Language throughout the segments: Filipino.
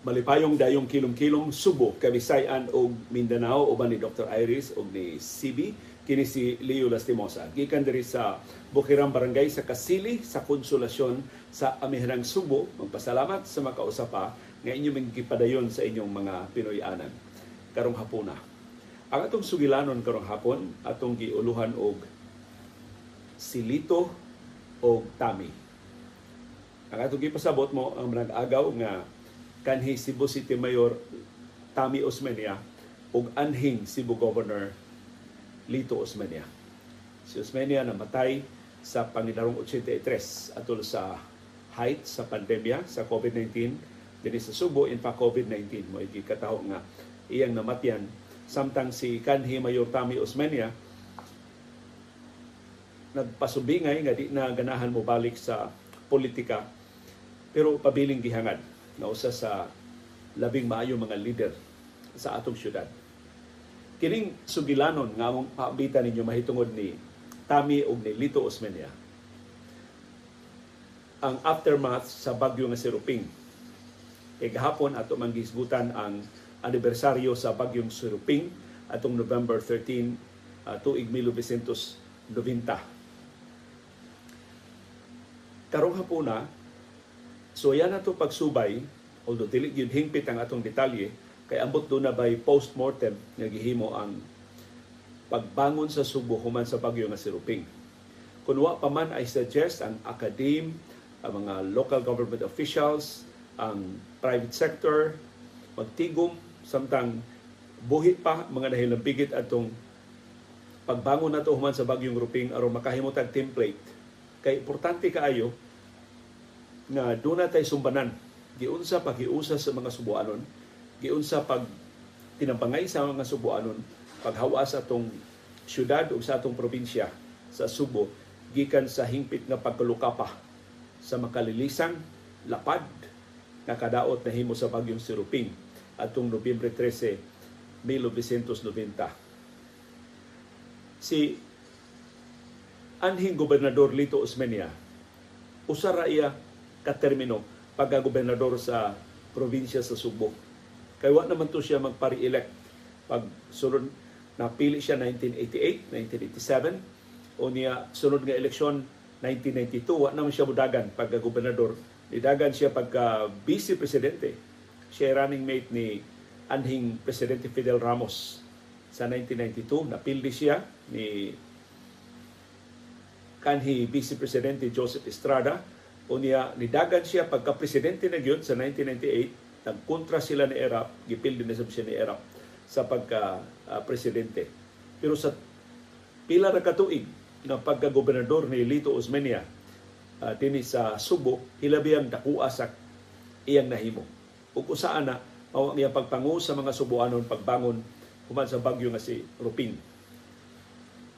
malipayong dayong kilom-kilom Subo, Kabisayan ug Mindanao uban ni Dr. Iris ug ni CB kini si Leo Lastimosa. Gikan diri sa Bukirang Barangay sa Kasili sa Konsolasyon sa Amihanang Subo. Magpasalamat sa makausapa nga inyo gipadayon sa inyong mga Pinoy-anan karong hapuna. Ang atong sugilanon karong hapon atong giuluhan og silito o tami. Ang atong gipasabot mo ang nag-agaw nga kanhi Cebu City Mayor Tami Osmeña ug anhing Cebu Governor Lito Osmeña. Si Osmeña namatay sa Pangilarong 83 atol sa height sa pandemya sa COVID-19 dinhi sa Subo in pa COVID-19 mo ikataho nga iyang namatyan. Samtang si kanhi Mayor Tami Osmeña nagpasubingay nga di na ganahan mo balik sa politika pero pabiling gihangad na usa sa labing maayo mga leader sa atong syudad. Kining sugilanon nga among paabitan ninyo mahitungod ni Tami ug ni Lito Osmeña. Ang aftermath sa bagyo nga Siruping. E gahapon ato manggisgutan ang anibersaryo sa bagyong Siruping atong November 13 uh, tuig 1990. Karong hapuna So yan ato pagsubay, although dili gyud hingpit ang atong detalye, kay ambot do na by post-mortem nga gihimo ang pagbangon sa Subo human sa bagyo nga siruping. Kung wa pa man I suggest ang academe, ang mga local government officials, ang private sector, magtigom samtang buhit pa mga nahilambigit atong pagbangon nato human sa bagyong ruping aron makahimutag template kay importante kaayo nga doon tay sumbanan. Giunsa paghiusa sa mga subuanon giunsa pag tinabangay sa mga subuanon paghawa sa atong syudad o sa atong probinsya sa Subo gikan sa hingpit nga pagkalukapa sa makalilisan lapad na kadaot na himo sa bagyong Siruping atong Nobyembre 13 1990 si anhing gobernador Lito Osmeña usara iya katermino pagka-gobernador sa probinsya sa Subo. Kaya wa naman to siya magpari-elect pag sunod napili siya 1988, 1987 o niya sunod nga eleksyon 1992 wa naman siya mudagan pagka-gobernador. Nidagan siya pagka vice presidente. Siya running mate ni anhing presidente Fidel Ramos sa 1992 napildi siya ni kanhi vice presidente Joseph Estrada Unya, nidagan siya pagka-presidente na gyud sa 1998, nagkontra sila ni Erap, gipil din na siya ni Erap sa pagka-presidente. Pero sa pila ra katuig na pagka-gobernador ni Lito Osmeña uh, dinhi sa Subo, hilabiyang dakua sa iyang nahimo. Ug usaan na mao ang pagpangu sa mga Subuanon pagbangon human sa bagyo nga si Rupin.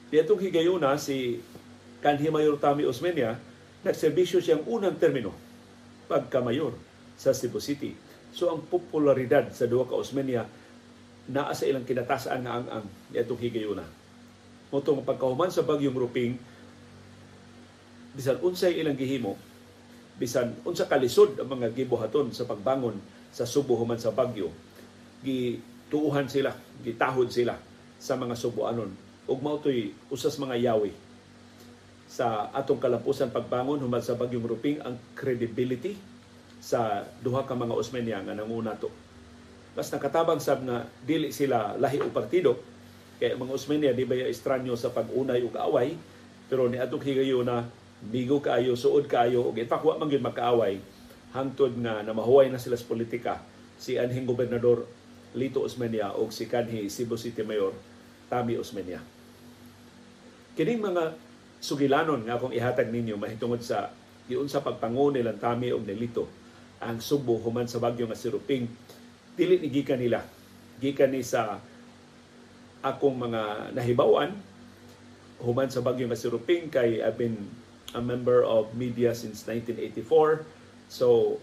Diyatong higayuna si kanhi Mayor Tami Osmeña nagserbisyo siyang unang termino pagka-mayor sa Cebu City. So ang popularidad sa duwa ka Osmeña naa sa ilang kinatasaan nga ang ang itong higayuna. Motong pagkahuman sa bagyong Ruping, bisan unsay ilang gihimo, bisan unsa kalisod ang mga gibuhaton sa pagbangon sa Subo human sa bagyo, gituuhan sila, gitahod sila sa mga Subuanon ug mao usas mga yawi sa atong kalampusan pagbangon human sa bagyong Ruping ang credibility sa duha ka mga Osmeña nga nanguna to. Mas nakatabang sab nga dili sila lahi o partido kay mga Osmeña di ba estranyo sa pag-unay ug away pero ni atong higayuna bigo kaayo suod kaayo ug in fact wa man gyud magkaaway hangtod nga namahuway na sila sa politika si anhing gobernador Lito Osmeña ug si kanhi Cebu City Mayor Tami Osmeña. Kining mga sugilanon nga akong ihatag ninyo mahitungod sa giun sa pagpango nilang Tami og Nelito ang Subo human sa bagyo nga Siruping dili ni gikan nila. Gikan ni sa akong mga nahibawan human sa bagyo nga Siruping kay I've been a member of media since 1984 so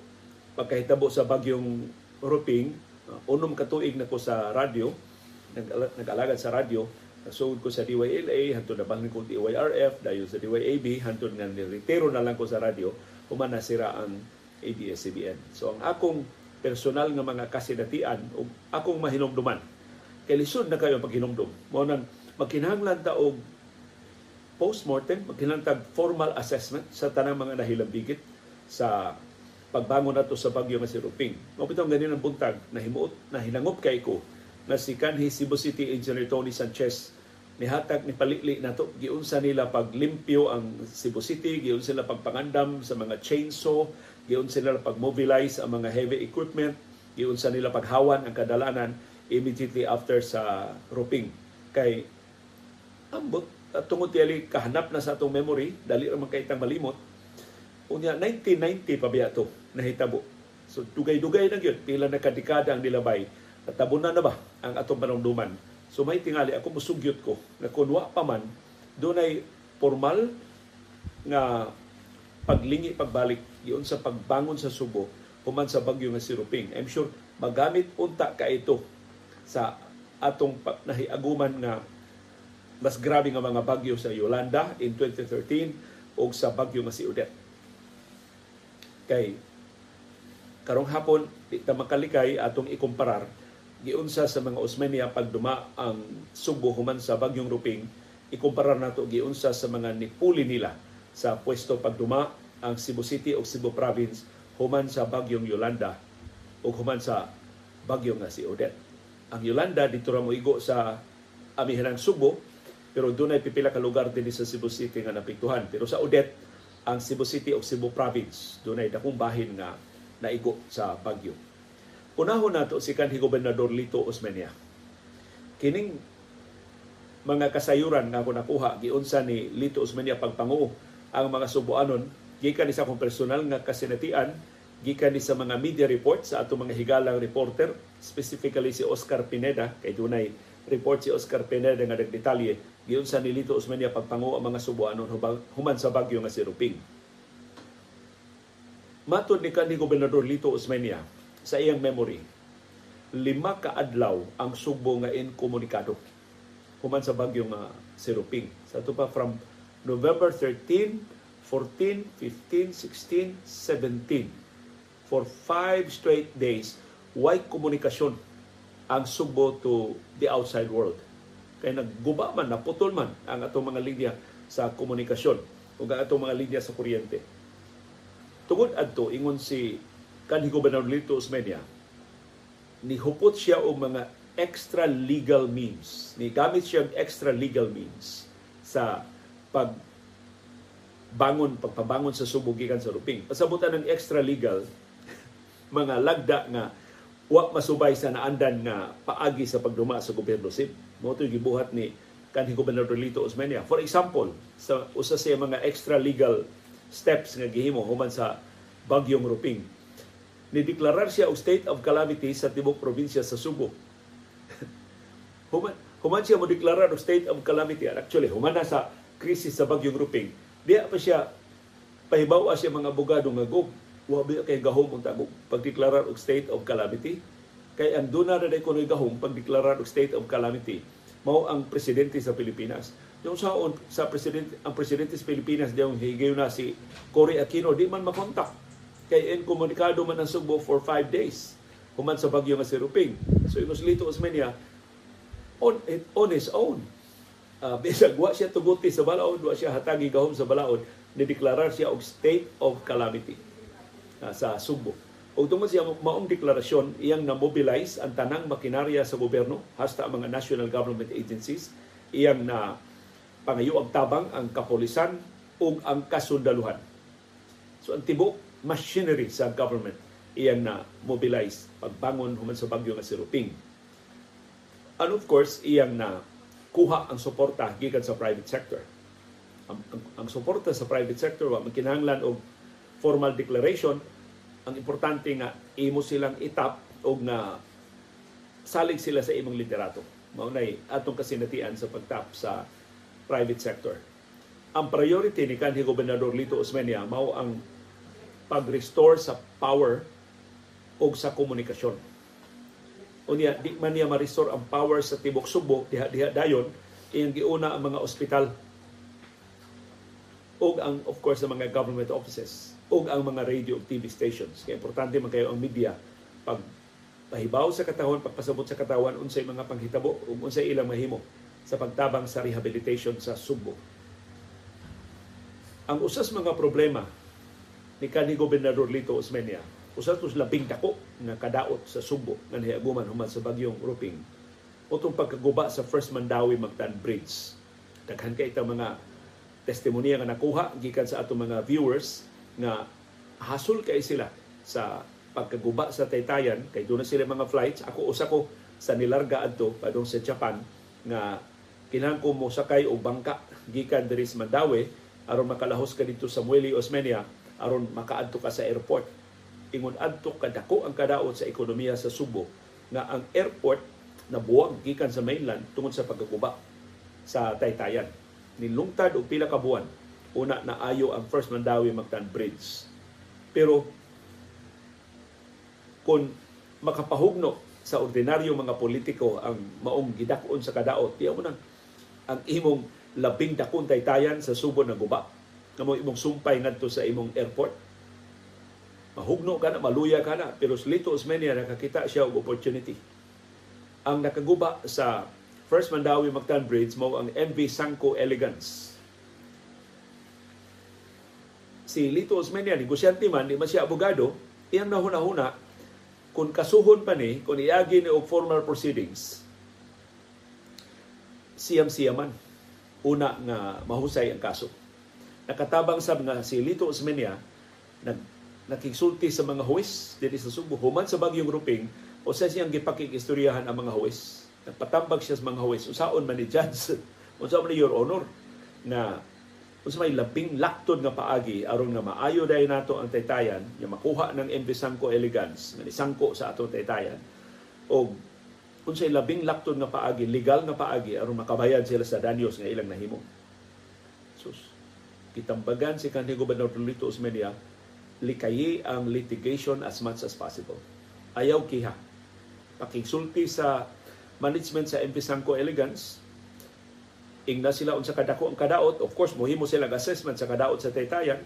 pagkahitabo sa bagyong Ruping uh, unom katuig na ko sa radyo nag-alagad sa radyo Nasugod ko sa DYLA, hantod na bangin ko DYRF, dayon sa DYAB, hantod nga niretiro na lang ko sa radyo, human nasira ang ABS-CBN. So ang akong personal nga mga kasinatian ug akong mahinumduman. Kay lisod na kayo paghinumdum. Mo nang magkinahanglan ta og post-mortem, magkinahanglan formal assessment sa tanang mga nahilambigit sa pagbangon nato sa bagyo nga si Ruping. Mao bitong ganin ang buntag na himuot na hinangop kay ko na si kanhi Cebu City Engineer Tony Sanchez. Nihatag ni palili nato giunsa nila paglimpyo ang Cebu City giunsa sila pagpangandam sa mga chainsaw giunsa nila pagmobilize ang mga heavy equipment giunsa nila paghawan ang kadalanan immediately after sa roping. Kay ambot at tungod tiyali kahanap na sa atong memory dali ra man kay malimot. Unya 1990 pa biya to nahitabo. So dugay-dugay na gyud pila na kadekada ang nilabay at tabunan na ba ang atong panumduman So may tingali ako musugyot ko na kunwa pa man dunay formal nga paglingi pagbalik giun sa pagbangon sa Subo human sa bagyo nga si Ruping. I'm sure magamit unta ka ito sa atong nahiaguman nga mas grabe nga mga bagyo sa Yolanda in 2013 o sa bagyo nga si Odette. Kay karong hapon di ta makalikay atong ikumparar giunsa sa mga Osmania pagduma ang Subo human sa bagyong Ruping ikumpara nato giunsa sa mga nipuli nila sa pwesto pagduma ang Cebu City o Cebu Province human sa bagyong Yolanda o human sa bagyo nga si Odette. Ang Yolanda dito ra moigo sa amihanang Subo pero dunay pipila ka lugar dinhi sa Cebu City nga napiktuhan. Pero sa Odette ang Cebu City o Cebu Province dunay dakong bahin nga naigo sa bagyo. Unahon nato si kanhi Gobernador Lito Osmeña. Kining mga kasayuran nga ako nakuha giunsa ni Lito Osmeña pagpanguo ang mga subuanon gikan ni sa akong personal nga kasinatian gikan ni sa mga media report sa ato mga higalang reporter specifically si Oscar Pineda kay dunay report si Oscar Pineda nga nagdetalye giunsa ni Lito Osmeña pagpanguo ang mga subuanon human sa bagyo nga si Ruping. Matod ni kanhi Gobernador Lito Osmeña, sa iyang memory, lima ka adlaw ang Subo nga inkomunikado human sa bagyo nga Siruping. Sa ito pa from November 13, 14, 15, 16, 17. For five straight days, why komunikasyon ang Subo to the outside world. Kaya nagguba man, naputol man ang atong mga linya sa komunikasyon o ang atong mga linya sa kuryente. Tungod adto ingon si kanhi Gobernador Lito Osmeña, nihupot siya og mga extra legal means. Ni gamit siya extra legal means sa pag bangon pagpabangon sa Subo gikan sa Ruping. Pasabutan ng extra legal mga lagda nga wa masubay sa naandan nga paagi sa pagduma sa gobyerno SIB. Mo gibuhat ni kanhi Gobernador Lito Osmeña. For example, sa usa sa mga extra legal steps nga gihimo human sa bagyong Ruping nideklarar siya og state of calamity sa tibok probinsya sa Subo. human, human siya mo deklarar og state of calamity. Actually, human na sa krisis sa bagyong Ruping. Diya pa siya pahibawa siya mga abogado nga go. Wa ba kay gahom unta mo pagdeklarar og state of calamity. Kay ang duna na day kunoy gahom pagdeklarar og state of calamity mao ang presidente sa Pilipinas. Yung sa sa presidente ang presidente sa Pilipinas diyang higayon na si Cory Aquino di man makontak kay inkomunikado man ang Subo for five days human sa bagyo nga si Ruping. So Inos Lito Osmeña on, on his own. Uh, bisag wa siya tuguti sa balaod, wa siya hatagi gahom sa balaod, nideklarar siya og state of calamity uh, sa Subo. Og tungod siya maong deklarasyon, iyang na-mobilize ang tanang makinarya sa gobyerno, hasta ang mga national government agencies, iyang na pangayo ang tabang ang kapolisan ug ang kasundaluhan. So ang tibok machinery sa government iyang na mobilize pagbangon human sa bagyo nga si Ruping. And of course, iyang na kuha ang suporta gikan sa private sector. Ang, ang, ang suporta sa private sector wa magkinahanglan og formal declaration ang importante nga imo silang itap og nga salig sila sa imong liderato. Maunay atong kasinatian sa pagtap sa private sector. Ang priority ni kanhi Gobernador Lito Osmeña mao ang pag-restore sa power o sa komunikasyon. Unya, di man niya ma-restore ang power sa Tibok Subo, diha-diha dayon, iyang giuna ang mga ospital o ang, of course, ang mga government offices o ang mga radio TV stations. Kaya importante man kayo ang media pag pahibaw sa katawan, pagpasabot sa katawan, unsay mga panghitabo, ug unsay ilang mahimo sa pagtabang sa rehabilitation sa Subo. Ang usas mga problema ni kanhi Gobernador Lito Osmeña, usas tos labing dako nga kadaot sa Subo nga nahiaguman human sa bagyong Ruping. Utong pagkaguba sa First Mandawi Magtan Bridge. Daghan kay ita mga testimonya nga nakuha gikan sa ato mga viewers nga hasol kay sila sa pagkaguba sa Taytayan kay doon na sila mga flights ako usa ko sa nilarga adto padung sa Japan nga kinahanglan ko mo sakay og bangka gikan diri sa Mandawi aron makalahos ka dito sa Mueli Osmeña aron makaadto ka sa airport ingon adto kadako ang kadaot sa ekonomiya sa Subo nga ang airport nabuwag gikan sa mainland tungod sa pagkaguba sa Taytayan nilungtad og pila ka buwan una na ayo ang First Mandawi Mactan Bridge. Pero kung makapahugno sa ordinaryo mga politiko ang maong gidakon sa kadaot, tiya mo ang imong labing dakon taytayan sa subo na guba. Nga mo imong sumpay ngadto sa imong airport. Mahugno ka na, maluya ka na, pero Lito Osmeña nakakita siya og opportunity. Ang nakaguba sa First Mandawi Mactan Bridge mo ang MV Sangko Elegance. Si Lito Osmeña, negosyante man, di man siya abogado, iyang nahuna-huna, kung kasuhon pa ni, kung iagi ni og formal proceedings, siyam-siyaman. Una nga mahusay ang kaso. Nakatabang sa nga si Lito Osmeña, nag nakigsulti sa mga huwes dito sa Subo. Human sa bagyong grouping, o sa siyang gipakikistoryahan ang mga huwes nagpatambag siya sa mga huwes usaon man ni judge unsa man ni your honor na unsa may labing laktod nga paagi aron nga maayo dai nato ang taytayan nga makuha ng MV Elegance nga nisangko sa ato taytayan. O unsay labing laktod nga paagi legal nga paagi aron makabayad sila sa danyos nga ilang nahimo kitambagan si kanhi gobernador Lito Osmeña likayi ang litigation as much as possible. Ayaw kiha. Pakigsulti sa management sa MP Sangko Elegance ingna sila unsa kadako ang kadaot of course mohimo sila assessment sa kadaot sa taytayan.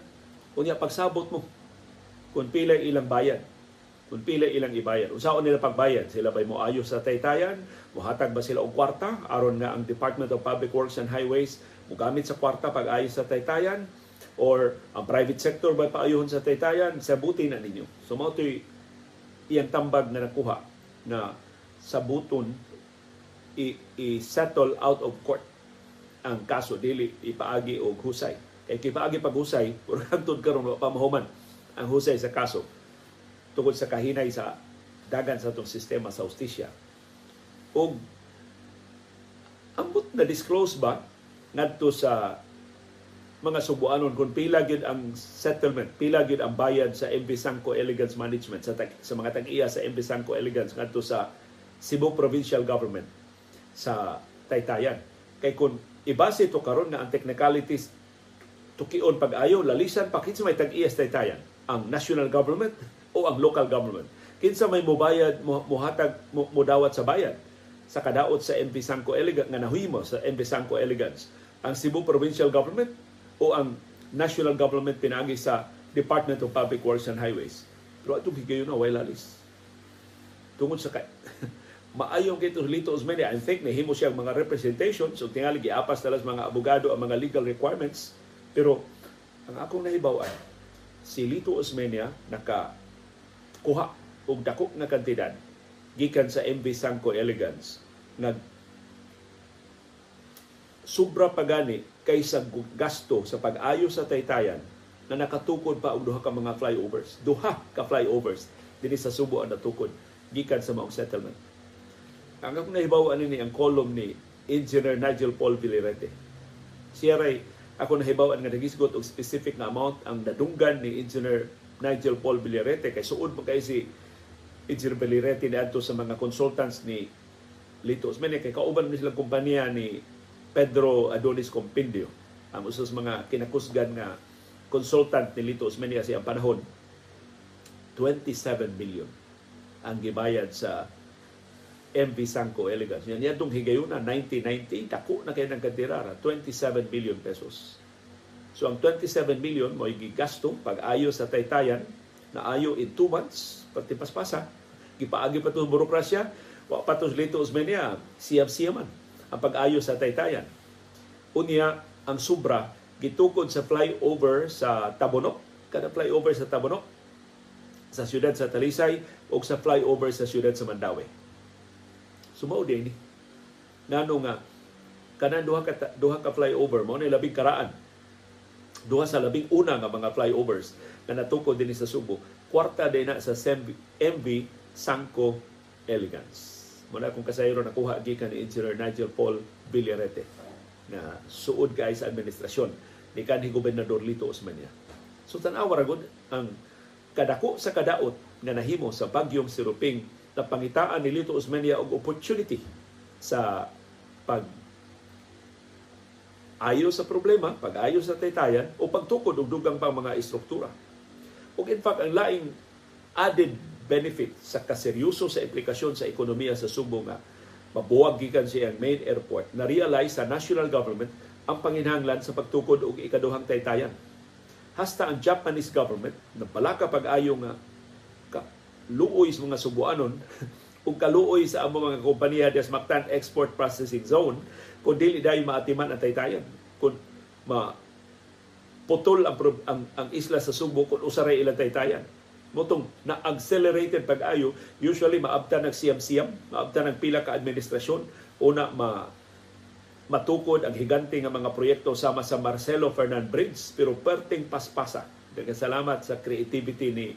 Unya pagsabot mo kung pila ilang bayad kung pila ilang ibayad. Unsaon nila pagbayad? Sila bay mo ayos sa taytayan? Muhatag ba sila og kwarta? Aron nga ang Department of Public Works and Highways mugamit sa kwarta pag ayos sa taytayan or ang private sector ba paayuhon sa taytayan sabuti na ninyo. So mao iyang tambag na nakuha na sabuton i-settle out of court ang kaso. Dili ipaagi og husay. Kay kipaagi pag husay hangtod karon pa mahuman ang husay sa kaso. Tungod sa kahinay sa dagan sa atong sistema sa ustisya og ambot na disclose ba ngadto sa mga subuanon kung pila gyud ang settlement, pila gyud ang bayad sa MB Sangko Elegance Management sa, sa mga tag-iya sa MB Sangko Elegance ngadto sa Cebu Provincial Government sa Taytayan. Kay kung ibase to karon nga ang technicalities tukion pag-ayo lalisan pa kinsa may tag-iya sa Taytayan, ang national government o ang local government. Kinsa may mobayad muhatag mudawat sa bayad sa kadaot sa MB Sangko Elegance nga nahimo sa MB Sangko Elegance ang Cebu Provincial Government o ang national government pinagi sa Department of Public Works and Highways. Pero itong higayon na, way lalis. Tungod sa kay maayong kay Lito Osmeña, I think nahimo siya mga representation, so tingali giapas talas mga abogado ang mga legal requirements. Pero ang akong nahibaw ay si Lito Osmeña naka kuha og dako nga kantidad gikan sa MV Sangko Elegance nag sobra pagani kaysa gasto sa pag-ayo sa taytayan na nakatukod pa og duha ka mga flyovers. Duha ka flyovers dinhi sa Subo ang natukod gikan sa maong settlement. Ang akong nahibaw ani ni ang column ni Engineer Nigel Paul Villarete. Siya ray ako nahibaw nga nagisgot og specific na amount ang nadunggan ni Engineer Nigel Paul Villarete kay suod pa kay si Engineer Villarete ni adto sa mga consultants ni Lito Osmeña kay kauban ni silang kompanya ni Pedro Adonis Compendio ang usos mga kinakusgan nga consultant ni Lito Osmeña siya ang panahon 27 million ang gibayad sa MV Sangko Elegance. Yan yan itong higayuna, 1990, dako na kayo ng kantirara, 27 billion pesos. So ang 27 million mo gigasto pag ayo sa taytayan na ayo in 2 months, pati paspasa, gipaagi pa to burokrasya, wa pa to Lito Osmeña, siyam-siyaman ang pag-ayo sa taytayan. Unya, ang sobra gitukod sa flyover sa Tabonok, kada flyover sa Tabonok, sa siyudad sa Talisay o sa flyover sa siyudad sa Mandawi. Sumao din ni. Ngano nga kanan duha ka duha ka flyover mo na labing karaan. Duha sa labing una nga mga flyovers na natukod din sa Subo. Kwarta din na sa MV Sangko Elegance. Muna kung kasayro nakuha gikan ni Engineer Nigel Paul Villarete na suod kay sa administrasyon ni kanhi gobernador Lito Osmania. So tanawa ragod ang kadako sa kadaot nga nahimo sa bagyong Siruping na pangitaan ni Lito Osmania og opportunity sa pag ayo sa problema, pag-ayo sa taytayan o pagtukod og dugang pang mga istruktura. Ug in fact ang laing added benefit sa kaseryoso sa implikasyon sa ekonomiya sa Subo nga mabuwag gikan siya ang main airport na realize sa national government ang panginhanglan sa pagtukod og ikaduhang taytayan. Hasta ang Japanese government na palaka pag-ayo nga luoy sa mga subuanon ug kaluoy sa among mga kompanya des Mactan Export Processing Zone kung dili dayo maatiman ang taytayan. Kung ma putol ang, ang, ang isla sa Subo kung usaray ilang taytayan motong na accelerated pag-ayo usually maabtan ng siyam-siyam maabtan ng pila ka administrasyon. Una ma matukod ang higante nga mga proyekto sama sa Marcelo Fernan Bridge pero perting paspasa. Salamat sa creativity ni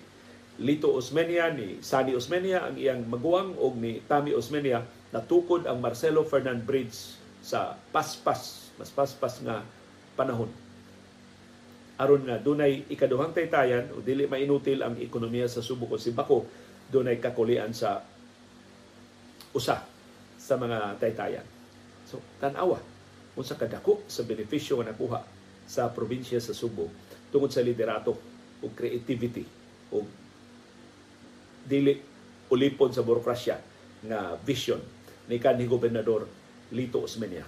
Lito Osmeña ni Sani Osmeña ang iyang maguwang og ni Tami Osmeña natukod ang Marcelo Fernan Bridge sa paspas mas paspas nga panahon aron nga dunay ikaduhang taytayan o dili mainutil ang ekonomiya sa Subo o Sibako dunay kakulian sa usa sa mga taytayan. So tan-awa unsa kadako sa benepisyo nga nakuha sa probinsya sa Subo tungod sa liderato o creativity o dili ulipon sa burokrasya nga vision ni kanhi gobernador Lito Osmeña.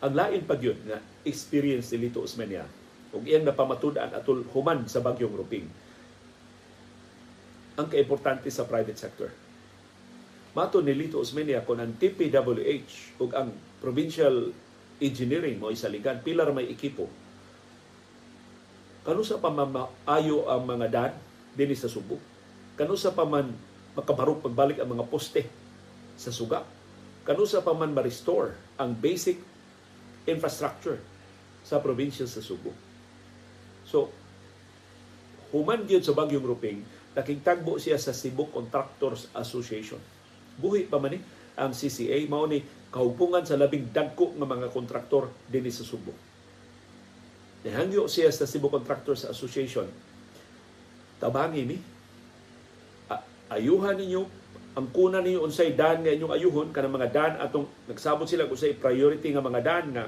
Ang lain pa yun nga experience ni Lito Osmeña ug iyang napamatudan atul human sa bagyong Ruping ang kaimportante sa private sector. Mato ni Lito Osmeña kung ang TPWH ug ang provincial engineering mo isaligan pilar may ekipo. Kanusa pa maayo ang mga dan dinhi sa Subo? Kanusa pa man makabarok pagbalik ang mga poste sa suga? Kanusa pa man ma-restore ang basic infrastructure sa probinsya sa Subo So, human gyud sa Bagyong Ruping, nakigtagbo siya sa Cebu Contractors Association. Buhi pa man ni ang CCA mao ni kahugpungan sa labing dagko nga mga kontraktor dinhi sa Subo. Nihangyo siya sa Cebu Contractors Association. Tabangi ni ayuhan ninyo ang kuna ninyo unsay dan nga inyong ayuhon kanang mga dan atong nagsabot sila kung say priority nga mga dan nga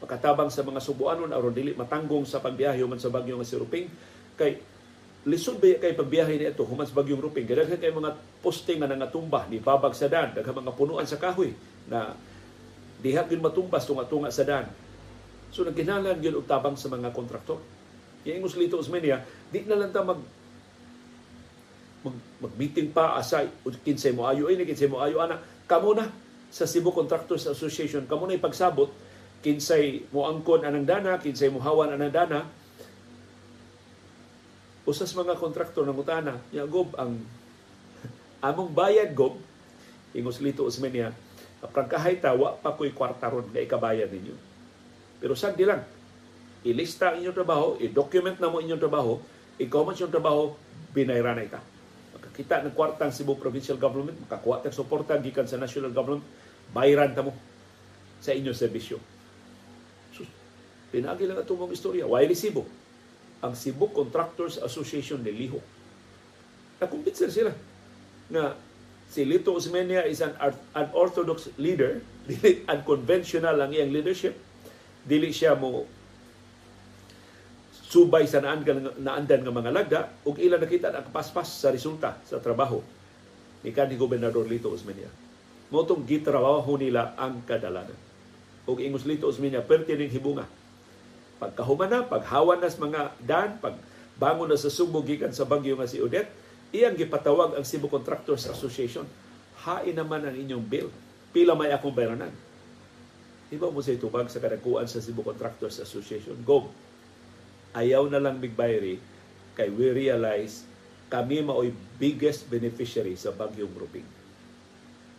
makatabang sa mga subuanon aron dili matanggong sa pagbiyahe human sa bagyo nga si Ruping. Kay lisod ba kay pagbiyahe ni ito human sa bagyong Ruping? Kay kay mga poste nga nangatumba ni babag sa dan daghan mga punuan sa kahoy na diha gyud matumbas tunga-tunga sa dan so nagkinahanglan gyud og tabang sa mga kontraktor. Yung Ingos Lito Osmeña di na lang ta mag mag, mag-meeting pa asay kinsay mo ayo. Ini kinsay mo ayo ana. Kamo na sa Cebu Contractors Association. Kamo na ipagsabot kinsay mo angkon anang dana, kinsay mo hawan anang dana, usas mga kontraktor ng utana, ya gob ang among bayad gob, ingos lito Osmeña, prangkahay tawa pa ko'y kwartaron na ikabayad ninyo. Pero sagdi lang, ilista ang inyong trabaho, i-document na mo inyong trabaho, ikaw man yung trabaho, binayra na ita. Makakita ng kwartang Cebu Provincial Government, makakuha tag suporta gikan sa national government, bayaran ta mo sa inyong serbisyo. Pinagi lang itong mga istorya. Why resibo? Ang Cebu Contractors Association de Liho. Nakumbitser sila na si Lito Osmeña is an unorthodox leader, dili unconventional ang iyang leadership, dili siya mo subay sa naan naandan nga mga lagda ug ila nakita ang kapaspas sa resulta sa trabaho ni kanhi gobernador Lito Osmeña. Motong gitrabaho nila ang kadalanan. Ug ingos Lito Osmeña perti ning hibunga Pagkahuman na, paghawan na sa mga dan, pag bangon na sa Subo gikan sa bagyo nga si Odette, iyang gipatawag ang Cebu Contractors Association. Hain naman ang inyong bill. Pila may akong bayaran. Di ba mo sa itubag sa kadakuan sa Cebu Contractors Association? Go! Ayaw na lang big kay we realize kami mao'y biggest beneficiary sa bagyong grouping.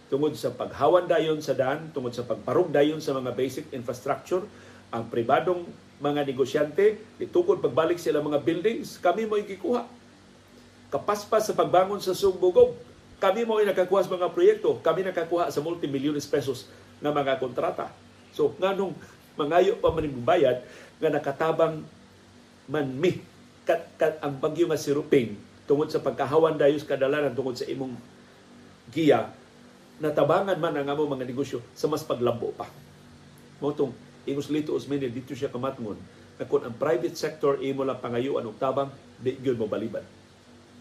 Tungod sa paghawan dayon sa daan, tungod sa pagparog dayon sa mga basic infrastructure, ang pribadong mga negosyante, itukod pagbalik sila mga buildings, kami mo'y gikuha. Kapaspas sa pagbangon sa Sumbugog, kami mo'y nakakuha sa mga proyekto, kami nakakuha sa multimilyones pesos na mga kontrata. So, nganong mangayo pa man bayad nga nakatabang man mi kat, kat, ang bagyo nga siruping tungod sa pagkahawan dayos kadalanan tungod sa imong giya natabangan man ang among mga negosyo sa mas paglabo pa. Mo tong ingos lito usmini dito siya kamatngon na kung ang private sector imo lang pangayuan og tabang di gyud mo baliban.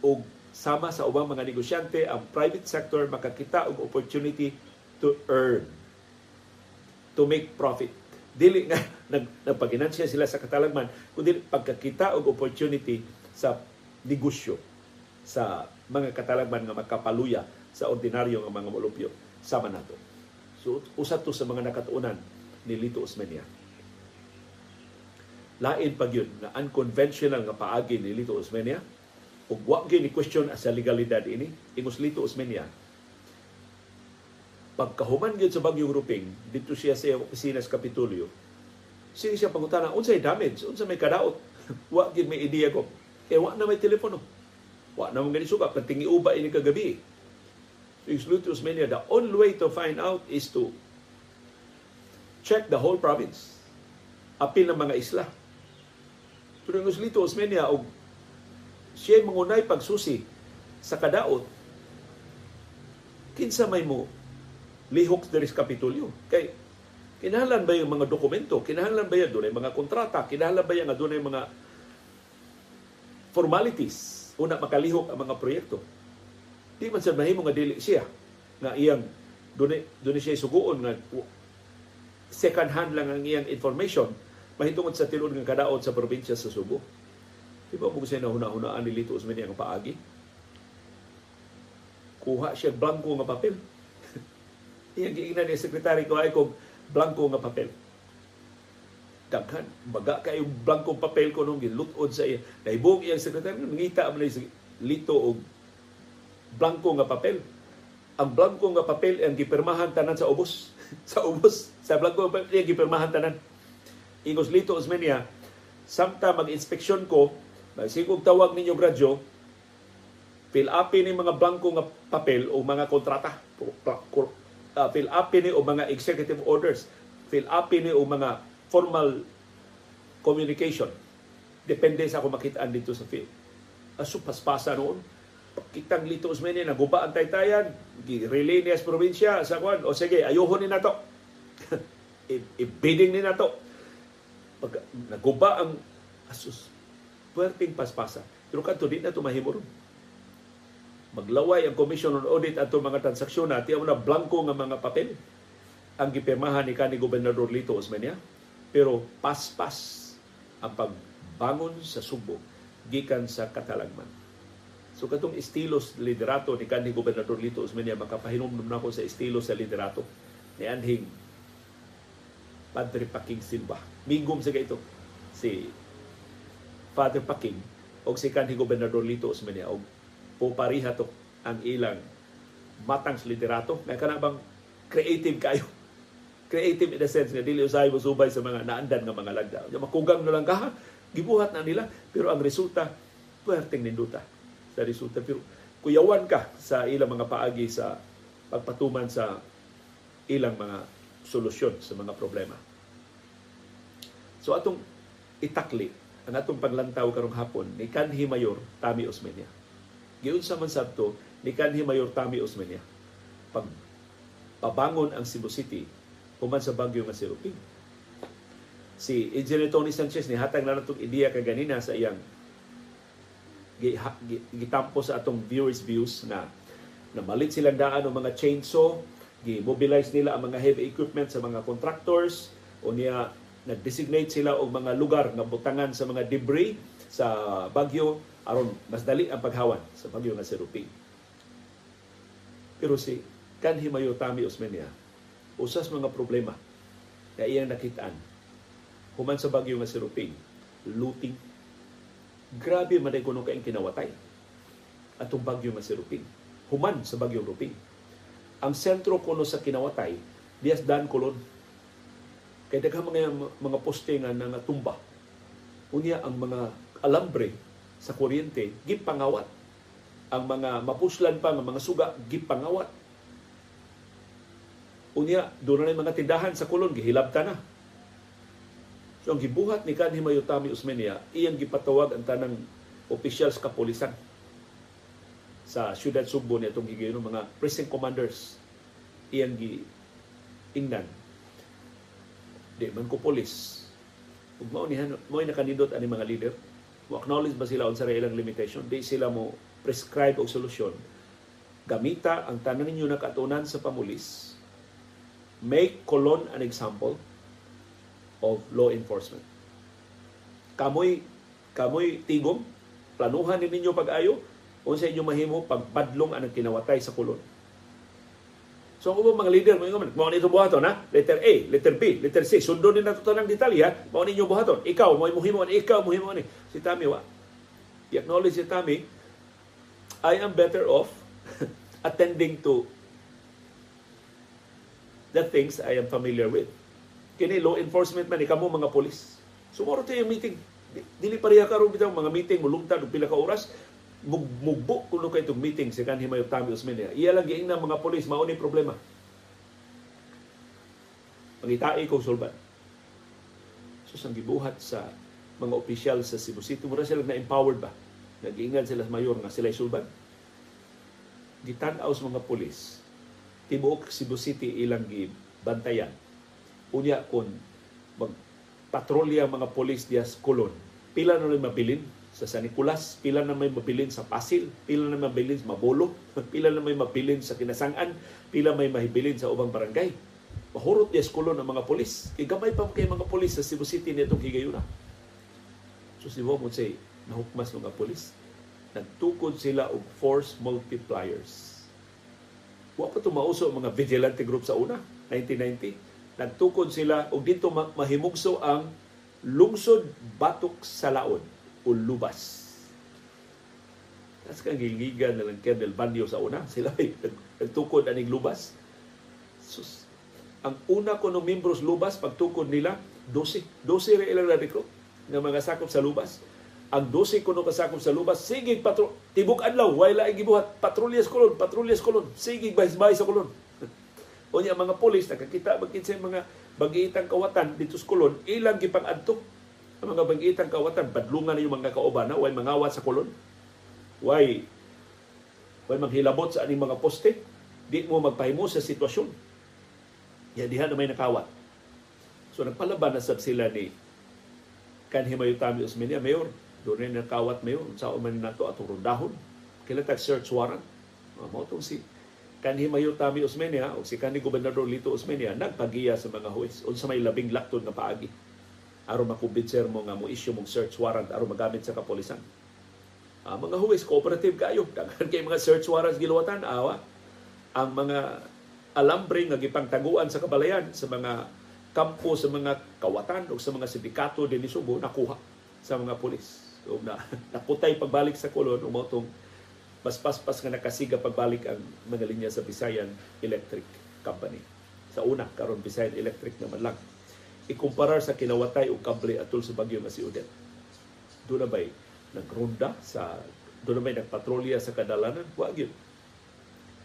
Og sama sa ubang mga negosyante ang private sector makakita og opportunity to earn to make profit. Dili nga nag, nagpaginansya sila sa katalagman, kundi pagkakita og opportunity sa negosyo sa mga katalagman nga makapaluya sa ordinaryo nga mga molupyo sama nato. So usa to sa mga nakatuunan ni Lito Osmeña. Lain pag yun na unconventional nga paagi ni Lito Osmeña ug wa gyud ni question sa legalidad ini ingos Lito Osmeña. Pagkahuman gyud sa bagyong Ruping dito siya sa opisina sa Kapitulyo sige siya pangutana unsay damage? Unsa may kadaot? Wa gyud may ideya ko. Kay wa na may telepono. Wa na mo gani suka patingi uba ini kagabi. Lutus Mania the only way to find out is to check the whole province apil ng mga isla pero yung Lutus Osmeña og siya mangunay pagsusi sa kadaot kinsa may mo lihok diri sa kapitulyo. Kay kinahanglan ba yung mga dokumento? Kinahanglan ba yan doon mga kontrata? Kinahanglan ba yan doon mga formalities? Una makalihok ang mga proyekto. Di man sa mahimo nga dili siya nga iyang doon doon siya suguon nga second hand lang ang iyang information mahitungod sa tilod ng kadaot sa probinsya sa Subo. Di ba mo siya nahuna-hunaan ni Lito Usmani ang paagi? Kuha siya blanco nga papel Iyang giingnan ni sekretary ko ay kong blanco nga papel. Daghan, baga kayo blanco papel ko nung gilutod sa iya. Nahibong iyang sekretary, nangita man lito og blanco nga papel. Ang blanco nga papel ang gipirmahan tanan sa ubos. sa ubos. Sa blanco nga papel ang gipirmahan tanan. Ingos lito Osmeña, samta mag-inspeksyon ko, sigog tawag ninyo gradyo, fill up ni mga blanco nga papel o mga kontrata uh, fill up ni o mga executive orders, fill up ni o mga formal communication. Depende sa ako makitaan dito sa field. Aso paspasa noon. Kitang Lito Usmeni, naguba ang taytayan, relay niya sa probinsya, sa kwan, o sige, ayuhon ni na to. I-bidding ni na to. Pag naguba ang asus, puwerteng paspasa. Pero kanto di na ito mahimurong maglaway ang Commission on Audit ato mga transaksyon na tiyaw na blanco nga mga papel ang gipirmahan ni kani Gobernador Lito Osmeña pero paspas ang pagbangon sa Subo gikan sa Katalagman. So katong estilos liderato ni kanhi Gobernador Lito Osmeña makapahinumdum na ko sa estilo sa liderato ni anhing Padre Paking Silva. Mingom sa ito si Father Paking o si kanhi Gobernador Lito Osmeña og po pariha to ang ilang matang liderato. Nga kana bang creative kayo. Creative in the sense nga dili usahay mo subay sa mga naandan nga mga lagda. Makugang na lang ka gibuhat na nila pero ang resulta puwerteng ninduta sa resulta pero kuyawan ka sa ilang mga paagi sa pagpatuman sa ilang mga solusyon sa mga problema. So atong itakli ang atong paglantaw karong hapon ni Kanhi Mayor Tami Osmeña Giunsa man sabto ni kanhi Mayor Tami Osmeña pag pabangon ang Cebu City human sa bagyo nga Siluping. Si Engineer Tony Sanchez ni hatag na natong ideya kaganina sa iyang gitampo sa atong viewers views na namalit silang daan ng mga chainsaw, gi-mobilize nila ang mga heavy equipment sa mga contractors o niya nag-designate sila og mga lugar nga butangan sa mga debris sa bagyo aron mas dali ang paghawan sa bagyo nga si Ruping. Pero si Kanhi Mayo Tami Osmeña, usas mga problema na iyang nakitaan human sa bagyo nga si Ruping, looting. Grabe man ay kuno kaing kinawatay atong bagyo nga si Ruping. Human sa bagyo Ruping. Ang sentro kuno sa kinawatay, Dias Dan Colon. Kaya daghang mga mga poste nga nangatumba. Unya ang mga alambre sa kuryente gipangawat. Ang mga mapuslan pa nga mga suga gipangawat. Unya doon na mga tindahan sa kulon gihilabta na. So ang gibuhat ni Kanhi Mayutami Usmenia, iyang gipatawag ang tanang opisyal sa kapolisan sa Siyudad Sugbo ni itong higayon mga precinct commanders. Iyang gi ingnan di man ko polis. Ug mao ni mao nakanindot ani mga leader mo acknowledge ba sila unsa ilang limitation? Di sila mo prescribe og solusyon. Gamita ang tanan ninyo nakatunan sa pamulis. Make Colon an example of law enforcement kamoy kamoy tigom planuhan ninyo pag-ayo unsa inyo mahimo pagpadlong ang kinawatay sa Colon So kung mga leader mo yung mao nito buhaton ha, letter A, letter B, letter C, sundon din nato tanang detalya, mao ninyo buhaton. Ikaw mo muhimo ni ikaw muhimo ni. Si Tami wa. I-acknowledge si Tami, I am better off attending to the things I am familiar with. Kini law enforcement man ikamo mga polis. Sumoro so, yung meeting. Dili pareha karon bitaw mga meeting mulungtad og pila ka oras mugbo kuno kay itong meeting sa kanhi mayo Tami Usmeña. Iya lang giing na mga polis mao ni problema. Mangitai ko sulban. So sang gibuhat sa mga opisyal sa Cebu City, mura sila na-empowered ba? Nag-iingan sila sa mayor nga sila sulban. Gitanaw sa mga polis, tibuok Cebu City ilang gibantayan. Unya kon mag patrolya mga polis diya sa Colon, pila na rin mabilin sa San Nicolas, pila na may mabilin sa Pasil, pila na may mabilin sa Mabolo, pila na may mabilin sa Kinasangan, pila may mahibilin sa ubang barangay. Mahurot niya skulo ng mga polis. Igamay pa kay mga polis sa Cebu City nitong higayuna. So si mo say, nahukmas mga polis. Nagtukod sila og force multipliers. Wa pa ito mauso mga vigilante group sa una, 1990. Nagtukod sila og dito mahimugso ang lungsod batok sa laon o lubas. Tapos kang gilgigan na lang Colonel Banyo sa una. Sila ay nagtukod aning lubas. Sus. Ang una ko ng membros lubas, pagtukod nila, 12. 12 rin ilang na-recruit ng mga sakop sa lubas. Ang 12 ko kasakop sa lubas, sige patro, tibok adlaw, wala ay gibuhat, patrulyas kolon, patrulyas kolon, sige bahis-bahis sa kolon. O niya mga polis, nakakita magkin sa mga bagiitang kawatan dito sa kolon, ilang gipang adto ang mga bangitang kawatan, badlungan na yung mga kauban na, way mangawat sa kulon. Way, way maghilabot sa aning mga poste. Di mo magpahimo sa sitwasyon. Yan diha na may nakawat. So nagpalaban na sab sila ni kanhimayo Tami Osmeña, Mayor. Doon rin nakawat mayor. Sa uman na to atong rundahon. Kailan tag search warrant. Uh, mo si kanhimayo Tami Osmeña o si kanhi Gobernador Lito Osmeña nagpagiya sa mga huwes unsa may labing lakton nga paagi aron makumbinser mo nga mo issue mong search warrant aron magamit sa kapolisan. Uh, mga huwis, cooperative kayo. Daghan kay mga search warrants giluwatan, awa. Ang mga alambre nga gipangtaguan sa kabalayan sa mga kampo sa mga kawatan o sa mga sindikato din ni Subo nakuha sa mga pulis. So na naputay pagbalik sa kulon umotong mas paspas nga nakasiga pagbalik ang mga linya sa Visayan Electric Company. Sa una karon Visayan Electric naman lang ikumparar sa kinawatay o kable atol sa bagyo nga si Odette. Doon na ba'y nagronda sa doon na ba'y nagpatrolya sa kadalanan? Wa gyud.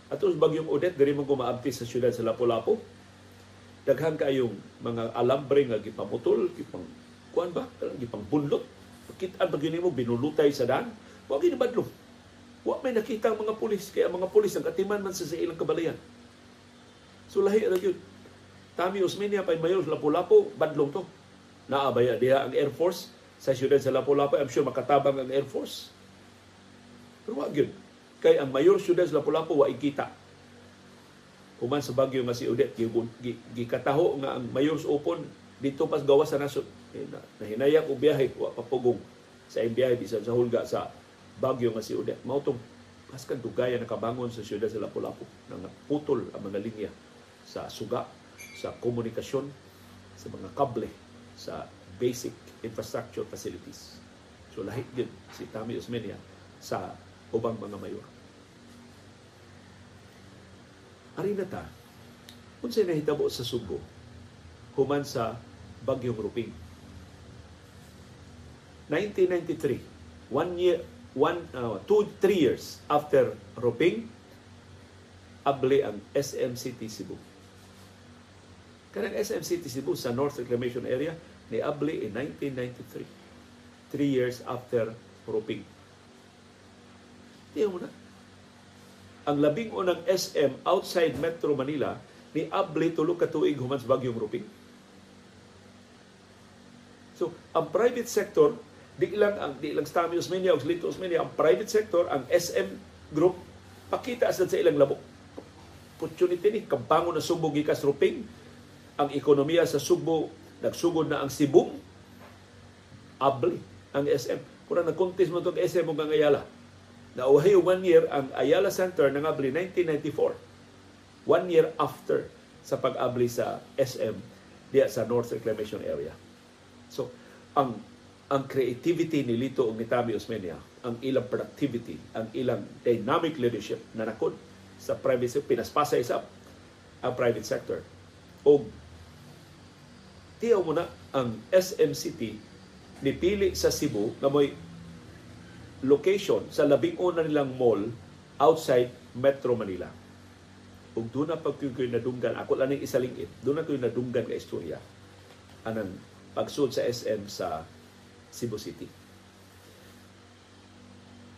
Atol sa bagyong Odette diri mo gumaabti sa syudad sa Lapu-Lapu. Daghan kayong mga alambre nga gipamutol, gipang kuan ba? Gipang bunlot. Kita ba mo binulutay sa daan? Wa gyud badlo. Wa may nakita ang mga pulis kaya mga pulis ang atiman man sa, ilang kabalayan. So lahi ra gyud Tami Usminia pay mayor Lapu-Lapu, badlong to. Naabaya diha ang Air Force sa siyudad sa Lapu-Lapu. I'm sure makatabang ang Air Force. Pero wag yun. Kay ang mayor siyudad sa Lapu-Lapu wa ikita. Human sa bagyo nga si Udet, gikataho nga ang mayor's open dito pas gawas sa nasod. Eh, Nahinayak o biyahe, wa papugong sa biyahe bisan sa hulga sa bagyo nga si Odette. Mao tong paskan dugaya nakabangon sa siyudad sa Lapu-Lapu nang putol ang mga linya sa suga, sa komunikasyon, sa mga kable, sa basic infrastructure facilities. So lahi gid si Tami Osmeña sa ubang mga mayor. Ari na ta, unsay nahitabo sa Subo human sa Bagyong Ruping. 1993, one year, one, uh, two, three years after Ruping, abli ang SM City Cebu. Kanang SM City Cebu sa North Reclamation Area ni abli in 1993. Three years after Ruping. Tiyo mo na. Ang labing unang SM outside Metro Manila ni abli tulo ka tuig human sa Bagyong Ruping. So, ang private sector di lang ang di lang Stami Osmeña o Lito Osmeña, ang private sector, ang SM group pakita sa sa ilang labok. Opportunity ni kampango na Subo gikas Ruping, ang ekonomiya sa Subo nagsugod na ang Sibong abli ang SM. Kung nag-contest mo itong SM mo Ayala, nauhay one year ang Ayala Center ng abli 1994. One year after sa pag-abli sa SM diya sa North Reclamation Area. So, ang ang creativity ni Lito o ni Osmeña, ang ilang productivity, ang ilang dynamic leadership na nakon sa private sector, pinaspasa isa ang private sector. O tiyaw mo na ang SMCT nipili sa Cebu na may location sa labing una nilang mall outside Metro Manila. Ug doon na pag ko'y nadunggan, ako lang yung isalingit, doon na ko'y nadunggan ka istorya. Anang pagsud sa SM sa Cebu City.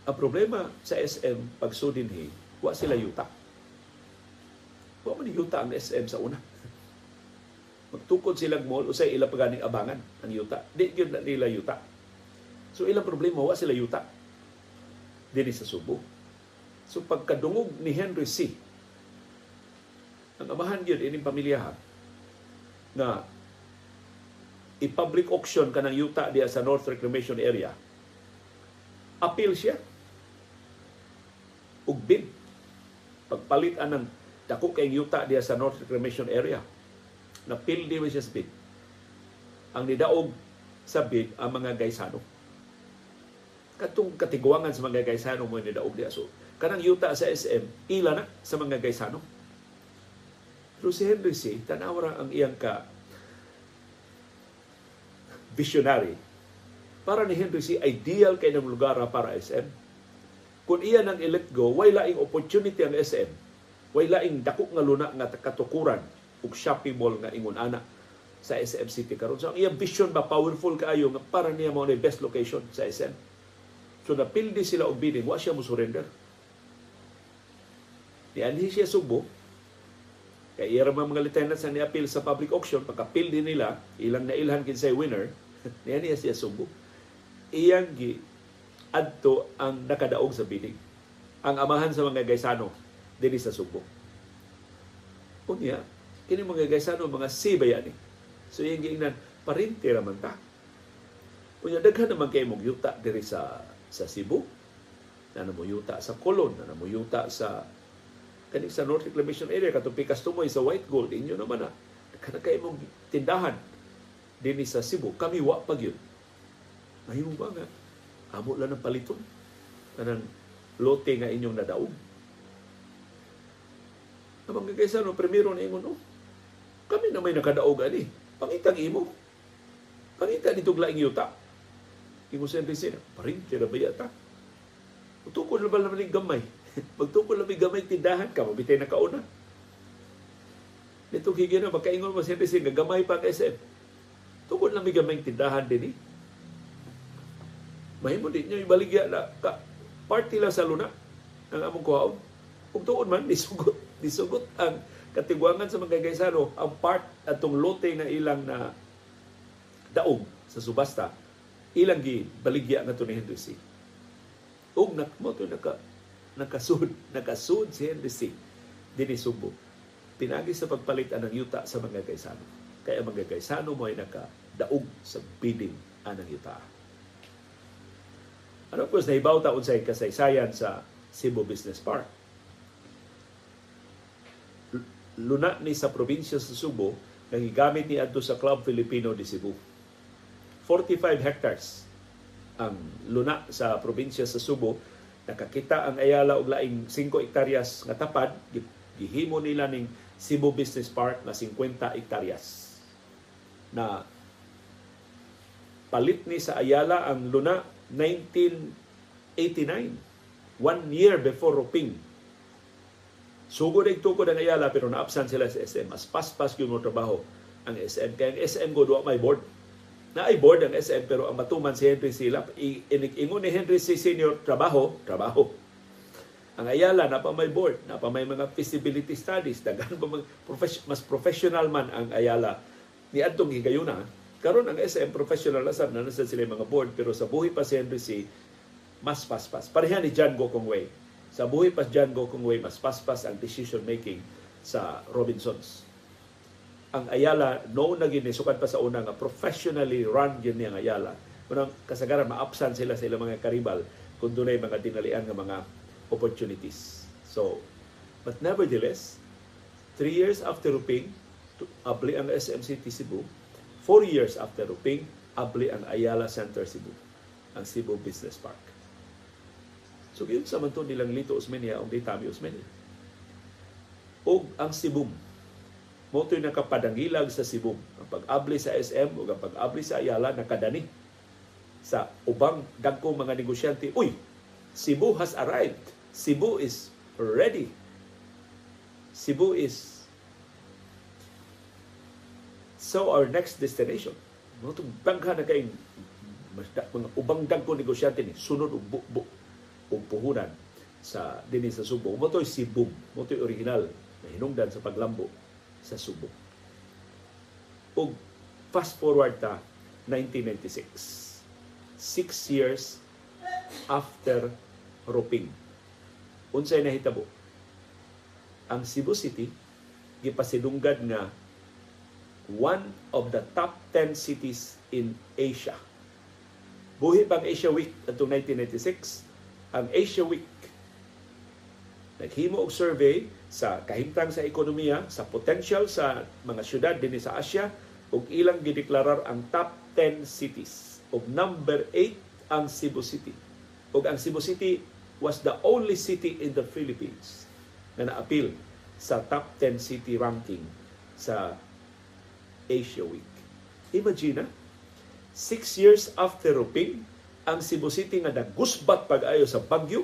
Ang problema sa SM pag sudinhi, wa sila yuta. Wa man yuta ang SM sa una. Magtukod silang mall usay ila paganing abangan ang yuta. Di gyud na nila yuta. So ilang problema wa sila yuta. Dili sa Subo. So pagkadungog ni Henry C. Ang amahan gyud ining pamilyahan na i-public auction kanang yuta diya sa North Reclamation Area. Appeal siya. Ug bid. Pagpalit anang dako kay yuta diya sa North Reclamation Area. Napil di siya sa bid. Ang nidaog sa bid ang mga gaysano. Katong katiguangan sa mga gaysano mo nidaog diya. So, kanang yuta sa SM, ila na sa mga gaysano. Pero si Henry C., tanawra ang iyang ka visionary. Para ni Henry C. ideal kay ng lugar para SM. Kung iya nang i-let go, way laing opportunity ang SM. Way laing dako nga luna nga katukuran ug shopping mall nga ingon ana sa SM City karon. So ang iyang vision ba powerful kaayo nga para niya mo ni best location sa SM. So napildi sila og bidding, wa siya mo surrender. Di anhi siya subo, kaya iya mga lieutenants ang ni-appeal sa public auction, pagka-appeal din nila, ilang na ilhan kinsay winner, niya niya siya subo. Iyang gi adto ang nakadaog sa bidding. Ang amahan sa mga gaysano dinhi sa Subo. Unya, kini mga gaysano mga sibaya ni. So iyang giingnan parinti ra man ta. Unya daghan naman kay mong yuta diri sa sa Cebu. Na mo yuta sa Colon, na mo yuta sa kani sa North Reclamation Area katong pikas tumoy sa White Gold inyo naman na kana kay mong tindahan dinhi sa Cebu kami wa pa gyud. Mahimo ba nga? Amo lang ng paliton. Kanang lote nga inyong nadaog. Ang mga kaysa no primero na ingon oh kami na may nakadaog ani. Pangitang imo. Pangita nitong laing yuta. Ingon sa NBC paring tira ba yata Utukod na ba naman gamay? Magtukod na gamay tindahan ka, mabitay na kauna. Nitong higyan na, magkaingon mo sa NBC, gamay pa ang SM. Tungkol na may tindahan din eh. Mahimo din niya ibaligya na ka, party lang sa luna ang among kuhaon. Kung tuon man, disugot, disugot ang katigwangan sa mga gaysano, ang part atong lote nga ilang na daog sa subasta, ilang gi baligya nga ni Henry C. Ug nak mo to naka nakasud, nakasud si Henry C. Dini Subo. Pinagi sa pagpalit ang yuta sa mga gaysano. Kaya mga gaysano mo ay naka daog sa bidding anang yuta. Ano of course, nahibaw ta unsay kasaysayan sa Cebu Business Park. Luna ni sa probinsya sa Subo, nagigamit ni adto sa Club Filipino de Cebu. 45 hectares ang luna sa probinsya sa Subo. Nakakita ang Ayala og laing 5 hektaryas nga tapad, gihimo nila ning Cebu Business Park na 50 hektaryas. Na palit ni sa Ayala ang luna 1989, one year before Roping Sugod ay tukod ang Ayala pero naapsan sila sa SM. Mas paspas yung mo trabaho ang SM. Kaya ang SM go duwa may board. Na ay board ang SM pero ang matuman si Henry Sila. Ingon ni Henry C. Senior, trabaho, trabaho. Ang Ayala, na pa may board, na pa may mga feasibility studies, dagan mas professional man ang Ayala ni Adtong Higayuna. Karon ang SM professional asab na sila mga board pero sa buhay pa si Henry C. mas paspas. Pareha ni John Go Kong Wei sa buhay pa John Go Kung Wei, mas paspas ang decision making sa Robinsons. Ang Ayala, no na ginisukan pa sa una nga professionally run yun ang Ayala. Unang kasagaran, maapsan sila sa ilang mga karibal kung doon mga dinalian ng mga opportunities. So, but nevertheless, three years after Ruping, abli ang SMCT Cebu. Four years after Ruping, abli ang Ayala Center Cebu, ang Cebu Business Park. So yun sa man nilang Lito Osmeña o Ditami Osmeña. O ang Sibum. Mo ito'y nakapadangilag sa Sibum. Ang pag-abli sa SM o ang pag-abli sa Ayala nakadani sa ubang dagkong mga negosyante. Uy, Cebu has arrived. Cebu is ready. Cebu is so our next destination. Mo itong bangka na kayong mga ubang dagkong negosyante ni sunod o bu, bu, o puhunan sa dinhi sa Subo. Motoy si Boom, motoy original na hinungdan sa paglambo sa Subo. O fast forward ta 1996. Six years after Roping. Unsay nahitabo? Ang Cebu City gipasidunggad nga one of the top 10 cities in Asia. Buhi pang Asia Week atong 1996 ang Asia Week. Naghimo og survey sa kahimtang sa ekonomiya, sa potential sa mga syudad dinhi sa Asia ug ilang gideklarar ang top 10 cities. Ug number 8 ang Cebu City. Ug ang Cebu City was the only city in the Philippines na naapil sa top 10 city ranking sa Asia Week. Imagine, six years after Ruping, ang Cebu City nga nagusbat pag-ayo sa Bagyo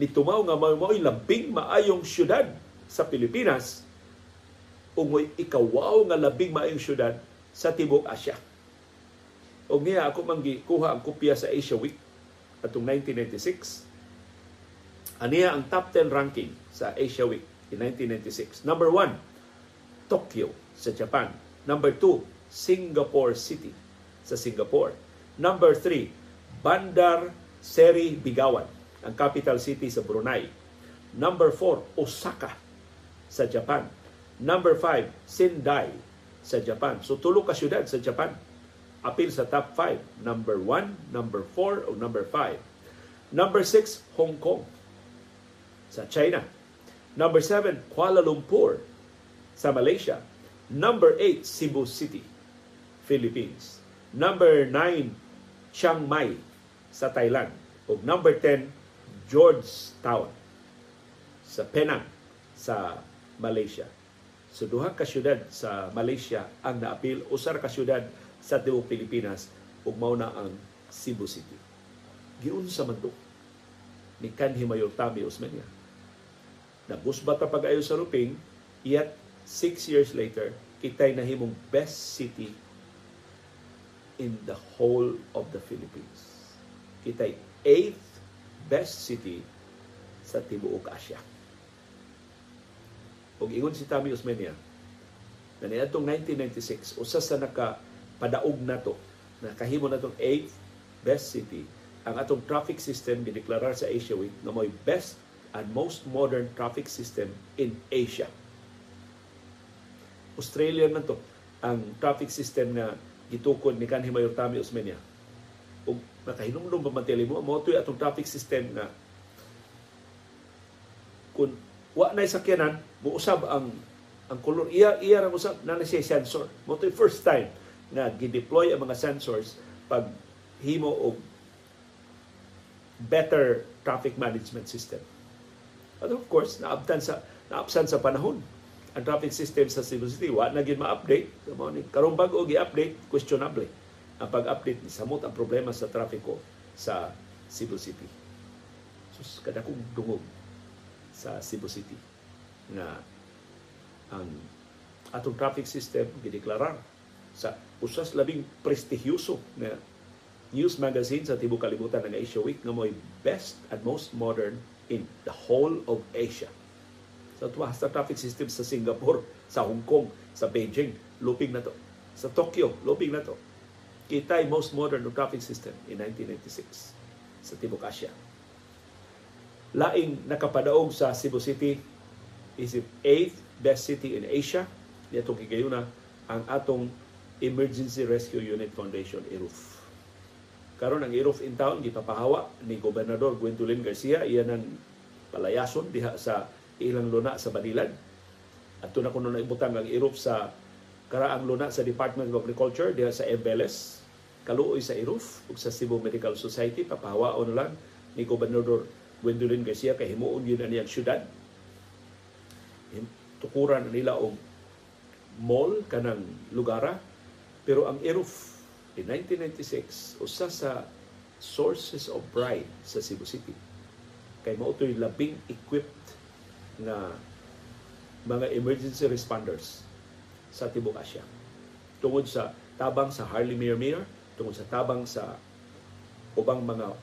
ni tumaw nga mao'y labing maayong syudad sa Pilipinas ungoy ikawaw nga labing maayong syudad sa Tibok Asya. Og niya ako manggi kuha ang kopya sa Asia Week atong 1996. Aniya ang top 10 ranking sa Asia Week in 1996. Number 1, Tokyo sa Japan. Number 2, Singapore City sa Singapore. Number 3, Bandar Seri Bigawan, ang capital city sa Brunei. Number 4, Osaka sa Japan. Number 5, Sendai sa Japan. So tulo ka syudad sa Japan. Apil sa top 5. Number 1, number 4, o number 5. Number 6, Hong Kong sa China. Number 7, Kuala Lumpur sa Malaysia. Number 8, Cebu City, Philippines. Number 9, Chiang Mai sa Thailand. Ug number 10, Georgetown sa Penang sa Malaysia. So duha ka syudad sa Malaysia ang naapil, usar ka syudad sa tibuok Pilipinas ug mao na ang Cebu City. Giunsa man to ni kanhi Mayor Tami Osmeña. Nagusbat ta pag-ayo sa Ruping, yet six years later, kitay nahimong best city in the whole of the Philippines kitay eighth best city sa tibuok Asia. Ug ingon si Tami Osmeña, na niadtong 1996 usa sa naka padaog na kahimo natong eighth best city ang atong traffic system gideklarar sa Asia Week na may best and most modern traffic system in Asia. Australian man to ang traffic system na gitukod ni kanhi Mayor Tami Osmeña. Ug nakahinumdum tili mo mo tuy atong traffic system nga kung wa na sakyanan muusab ang ang color iya iya ra usab na na siya sensor. Mo tuy first time nga gi-deploy ang mga sensors pag himo og better traffic management system. But of course, naabtan sa naabsan sa panahon ang traffic system sa Cebu City wa na gid ma-update mo ni karong bag-o gi-update questionable ang pag-update ni samot ang problema sa trafiko sa Cebu City. Sus kada kong dungog sa Cebu City na ang atong traffic system gideklarar sa usas labing prestigiyoso na news magazine sa tibuok kalibutan ng Asia Week nga mo'y best and most modern in the whole of Asia. Sa tuwa sa traffic system sa Singapore, sa Hong Kong, sa Beijing, luping na to. Sa Tokyo, luping na to. Kita'y most modern traffic system in 1996 sa Tibuok Asia. Laing nakapadaog sa Cebu City is the eighth best city in Asia. Nitong higayuna ang atong Emergency Rescue Unit Foundation, IRUF. Karon ang IRUF in town gipapahawa ni Gobernador Gwendolyn Garcia iyan ang palayason diha sa ilang luna sa Banilan. At na kuno na ibutang ang IRUF sa karaang luna sa Department of Agriculture diha sa Embeles. Kaluoy sa IRUF ug sa Cebu Medical Society papahawaon lang ni Gobernador Gwendolyn Garcia kay himuon yun ang syudad. Tukuran nila og mall kanang lugara pero ang IRUF in 1996 usa sa sources of pride sa Cebu City kay mao to'y labing equipped na mga emergency responders sa Tibuok Asia. Tungod sa tabang sa Harley Mir Mir tungod sa tabang sa ubang mga